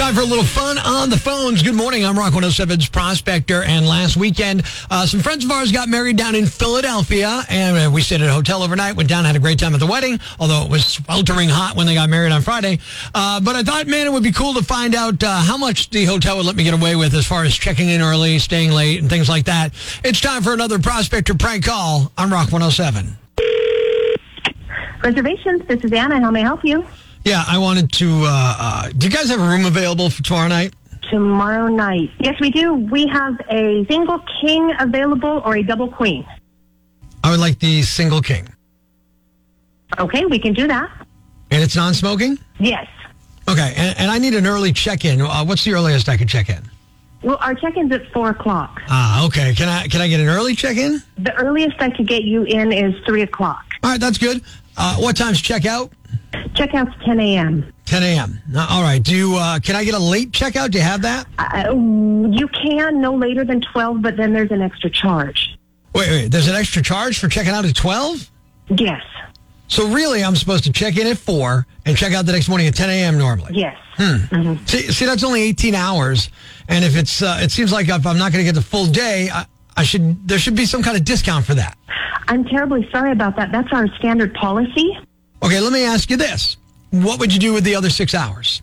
Time for a little fun on the phones. Good morning. I'm Rock 107's Prospector. And last weekend, uh, some friends of ours got married down in Philadelphia. And uh, we stayed at a hotel overnight, went down, had a great time at the wedding, although it was sweltering hot when they got married on Friday. Uh, but I thought, man, it would be cool to find out uh, how much the hotel would let me get away with as far as checking in early, staying late, and things like that. It's time for another Prospector prank call on Rock 107. Reservations. This is Anna. How may I help you? Yeah, I wanted to. Uh, uh, do you guys have a room available for tomorrow night? Tomorrow night. Yes, we do. We have a single king available or a double queen. I would like the single king. Okay, we can do that. And it's non smoking? Yes. Okay, and, and I need an early check in. Uh, what's the earliest I could check in? Well, our check-in's at four o'clock. Ah, okay. Can I can I get an early check in? The earliest I could get you in is three o'clock. All right, that's good. Uh, what time's checkout? Checkout's ten a.m. 10 a.m. Uh, All right. Do you, uh, can I get a late checkout? Do you have that? Uh, you can no later than twelve, but then there's an extra charge. Wait, wait. There's an extra charge for checking out at 12? Yes. So really, I'm supposed to check in at 4 and check out the next morning at 10 a.m. normally. Yes. Hmm. See, see, that's only 18 hours. And if it's, uh, it seems like if I'm not going to get the full day, I, I should, there should be some kind of discount for that. I'm terribly sorry about that. That's our standard policy. Okay, let me ask you this. What would you do with the other six hours?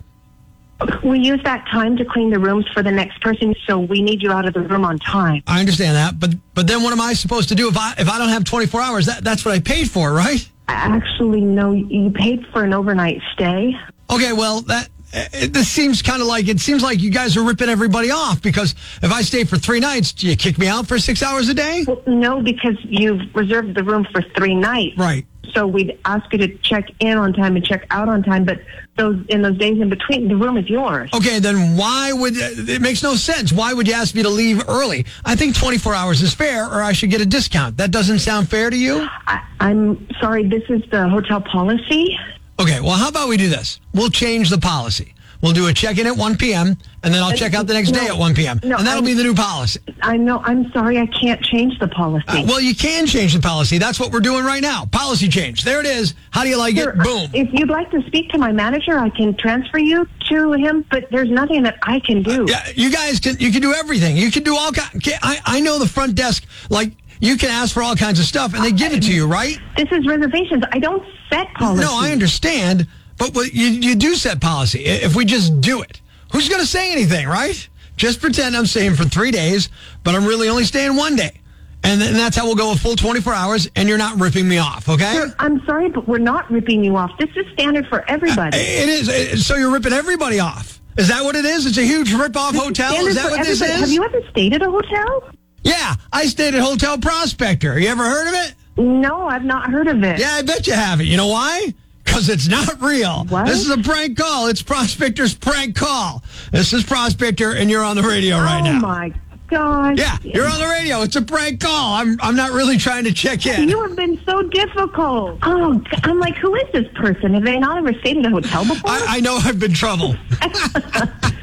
We use that time to clean the rooms for the next person, so we need you out of the room on time. I understand that, but but then what am I supposed to do if I if I don't have 24 hours? That that's what I paid for, right? Actually, no, you paid for an overnight stay. Okay, well that Uh, it, this seems kind of like it seems like you guys are ripping everybody off because if I stay for three nights, do you kick me out for six hours a day? Well, no, because you've reserved the room for three nights. Right. So we'd ask you to check in on time and check out on time, but those in those days in between, the room is yours. Okay, then why would uh, it makes no sense? Why would you ask me to leave early? I think 24 hours is fair, or I should get a discount. That doesn't sound fair to you? I, I'm sorry, this is the hotel policy. Okay, well, how about we do this? We'll change the policy. We'll do a check in at 1 p.m., and then I'll check out the next No, day at 1 p.m. no, and that'll I'm- be the new policy. I know. I'm sorry, I can't change the policy. Uh, well, you can change the policy. That's what we're doing right now. Policy change. There it is. How do you like Sure, it? Boom. If you'd like to speak to my manager, I can transfer you to him, but there's nothing that I can do. Yeah, you guys can you can do everything. You can do all kind. I I know the front desk like you can ask for all kinds of stuff and they give it to you, right? This is reservations. I don't set policy. No, I understand, but what you you do set policy. If we just do it, who's going to say anything, right? Just pretend I'm staying for three days, but I'm really only staying one day, and, then that's how we'll go a full 24 hours, and you're not ripping me off, okay? Sir, I'm sorry, but we're not ripping you off. This is standard for everybody. Uh, it is. It- So you're ripping everybody off. Is that what it is? It's a huge rip-off hotel. Standard Is that what this is? Have you ever stayed at a hotel? Yeah, I stayed at Hotel Prospector. You ever heard of it? No, I've not heard of it. Yeah, I bet you haven't. You know why? Because it's not real. What? This is a prank call. It's Prospector's prank call. This is Prospector, and you're on the radio right oh now. Oh, my gosh. Yeah, you're on the radio. It's a prank call. I'm I'm not really trying to check in. You have been so difficult. Oh, I'm like, who is this person? Have they not ever stayed in a hotel before? I, I know I've been trouble.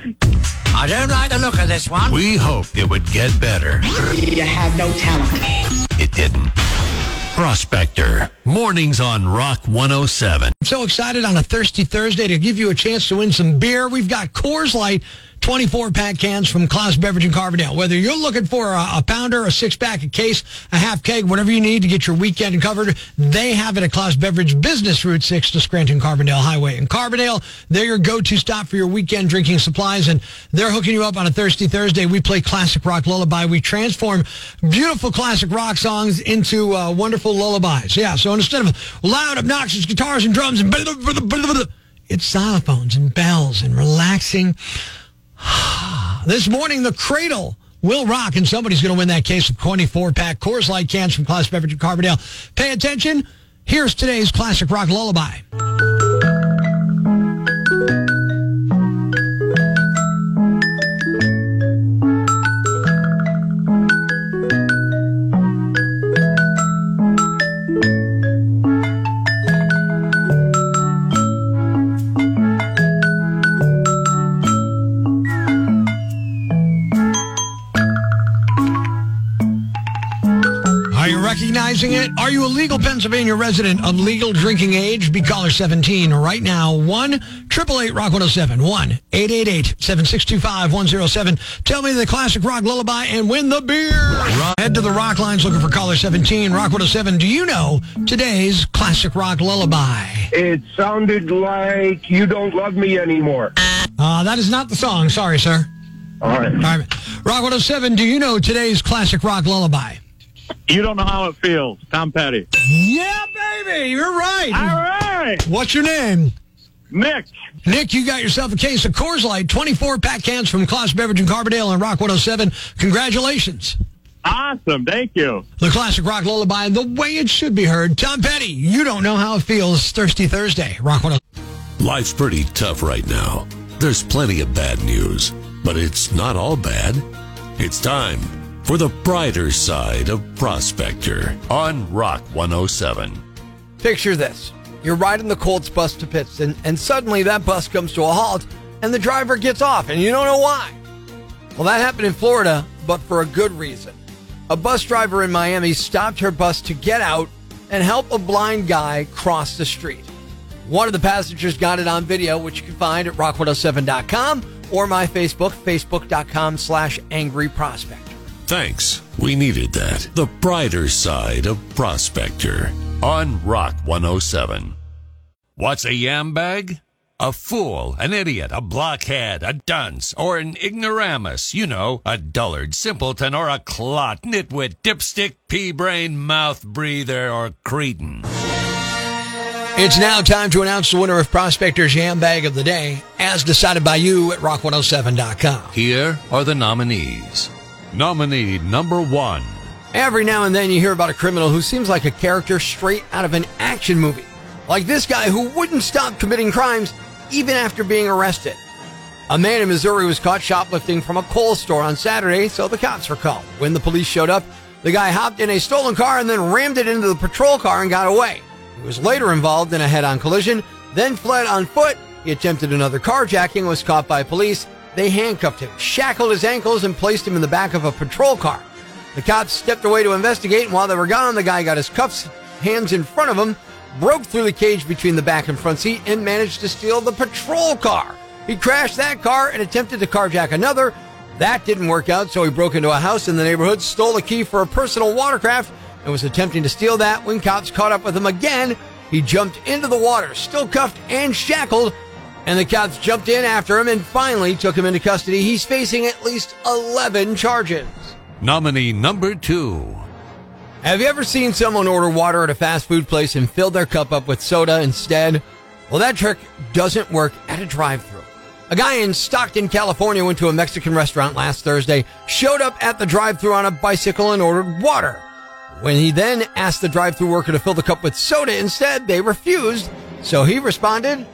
I don't like the look of this one. We hoped it would get better. You have no talent. It didn't. Prospector. Mornings on Rock 107. I'm so excited on a Thirsty Thursday to give you a chance to win some beer. We've got Coors Light 24 pack cans from Klaus Beverage in Carbondale. Whether you're looking for a, a pounder, a six pack, a case, a half keg, whatever you need to get your weekend covered, they have it at Klaus Beverage Business Route 6 to Scranton Carbondale Highway. In Carbondale, they're your go to stop for your weekend drinking supplies, and they're hooking you up on a Thirsty Thursday. We play classic rock lullaby. We transform beautiful classic rock songs into uh, wonderful lullabies. Yeah, so instead of loud, obnoxious guitars and drums and it's xylophones and bells and relaxing. This morning, the Cradle will rock, and somebody's going to win that case of 24-pack Coors Light cans from Class Beverage of Carbondale. Pay attention. Here's today's classic rock lullaby. Recognizing it? Are you a legal Pennsylvania resident of legal drinking age? Be caller 17 right now. 1 888 Rock 107. 1 888 7625 107. Tell me the classic rock lullaby and win the beer. Head to the rock lines looking for caller 17. Rock 107. Do you know today's classic rock lullaby? It sounded like you don't love me anymore. Uh, that is not the song. Sorry, sir. All right. All right. Rock 107. Do you know today's classic rock lullaby? You don't know how it feels. Tom Petty. Yeah, baby. You're right. All right. What's your name? Nick. Nick, you got yourself a case of Coors Light, 24 pack cans from Class Beverage and Carbondale on Rock 107. Congratulations. Awesome. Thank you. The classic rock lullaby, the way it should be heard. Tom Petty, you don't know how it feels. Thirsty Thursday, Rock 107. Life's pretty tough right now. There's plenty of bad news, but it's not all bad. It's time for the brighter side of Prospector on Rock 107. Picture this. You're riding the Colts bus to Pittston, and suddenly that bus comes to a halt, and the driver gets off, and you don't know why. Well, that happened in Florida, but for a good reason. A bus driver in Miami stopped her bus to get out and help a blind guy cross the street. One of the passengers got it on video, which you can find at rock107.com or my Facebook, facebook.com slash angry prospector. Thanks. We needed that. The brighter side of Prospector on Rock 107. What's a yam bag? A fool, an idiot, a blockhead, a dunce, or an ignoramus. You know, a dullard, simpleton, or a clot, nitwit, dipstick, pea brain, mouth breather, or cretin. It's now time to announce the winner of Prospector's Yam Bag of the Day, as decided by you at rock107.com. Here are the nominees. Nominee number one. Every now and then you hear about a criminal who seems like a character straight out of an action movie. Like this guy who wouldn't stop committing crimes even after being arrested. A man in Missouri was caught shoplifting from a Kohl's store on Saturday, so the cops were called. When the police showed up, the guy hopped in a stolen car and then rammed it into the patrol car and got away. He was later involved in a head-on collision, then fled on foot. He attempted another carjacking, was caught by police. They handcuffed him, shackled his ankles, and placed him in the back of a patrol car. The cops stepped away to investigate, and while they were gone, the guy got his cuffs, hands in front of him, broke through the cage between the back and front seat, and managed to steal the patrol car. He crashed that car and attempted to carjack another. That didn't work out, so he broke into a house in the neighborhood, stole a key for a personal watercraft, and was attempting to steal that when cops caught up with him again. He jumped into the water, still cuffed and shackled, and the cops jumped in after him and finally took him into custody. He's facing at least 11 charges. Nominee number two. Have you ever seen someone order water at a fast food place and fill their cup up with soda instead? Well, that trick doesn't work at a drive through. A guy in Stockton, California went to a Mexican restaurant last Thursday, showed up at the drive through on a bicycle and ordered water. When he then asked the drive through worker to fill the cup with soda instead, they refused. So he responded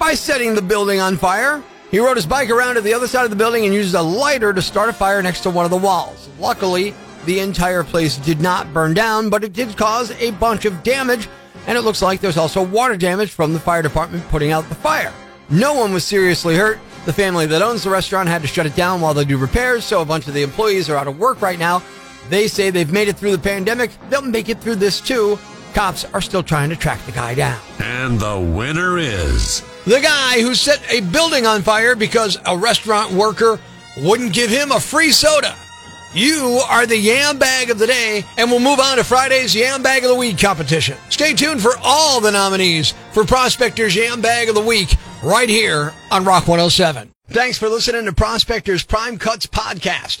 by setting the building on fire. He rode his bike around to the other side of the building and used a lighter to start a fire next to one of the walls. Luckily, the entire place did not burn down, but it did cause a bunch of damage, and it looks like there's also water damage from the fire department putting out the fire. No one was seriously hurt. The family that owns the restaurant had to shut it down while they do repairs, so a bunch of the employees are out of work right now. They say they've made it through the pandemic. They'll make it through this too. Cops are still trying to track the guy down. And the winner is. The guy who set a building on fire because a restaurant worker wouldn't give him a free soda. You are the Yam Bag of the Day, and we'll move on to Friday's Yam Bag of the Week competition. Stay tuned for all the nominees for Prospector's Yam Bag of the Week right here on Rock 107. Thanks for listening to Prospector's Prime Cuts podcast.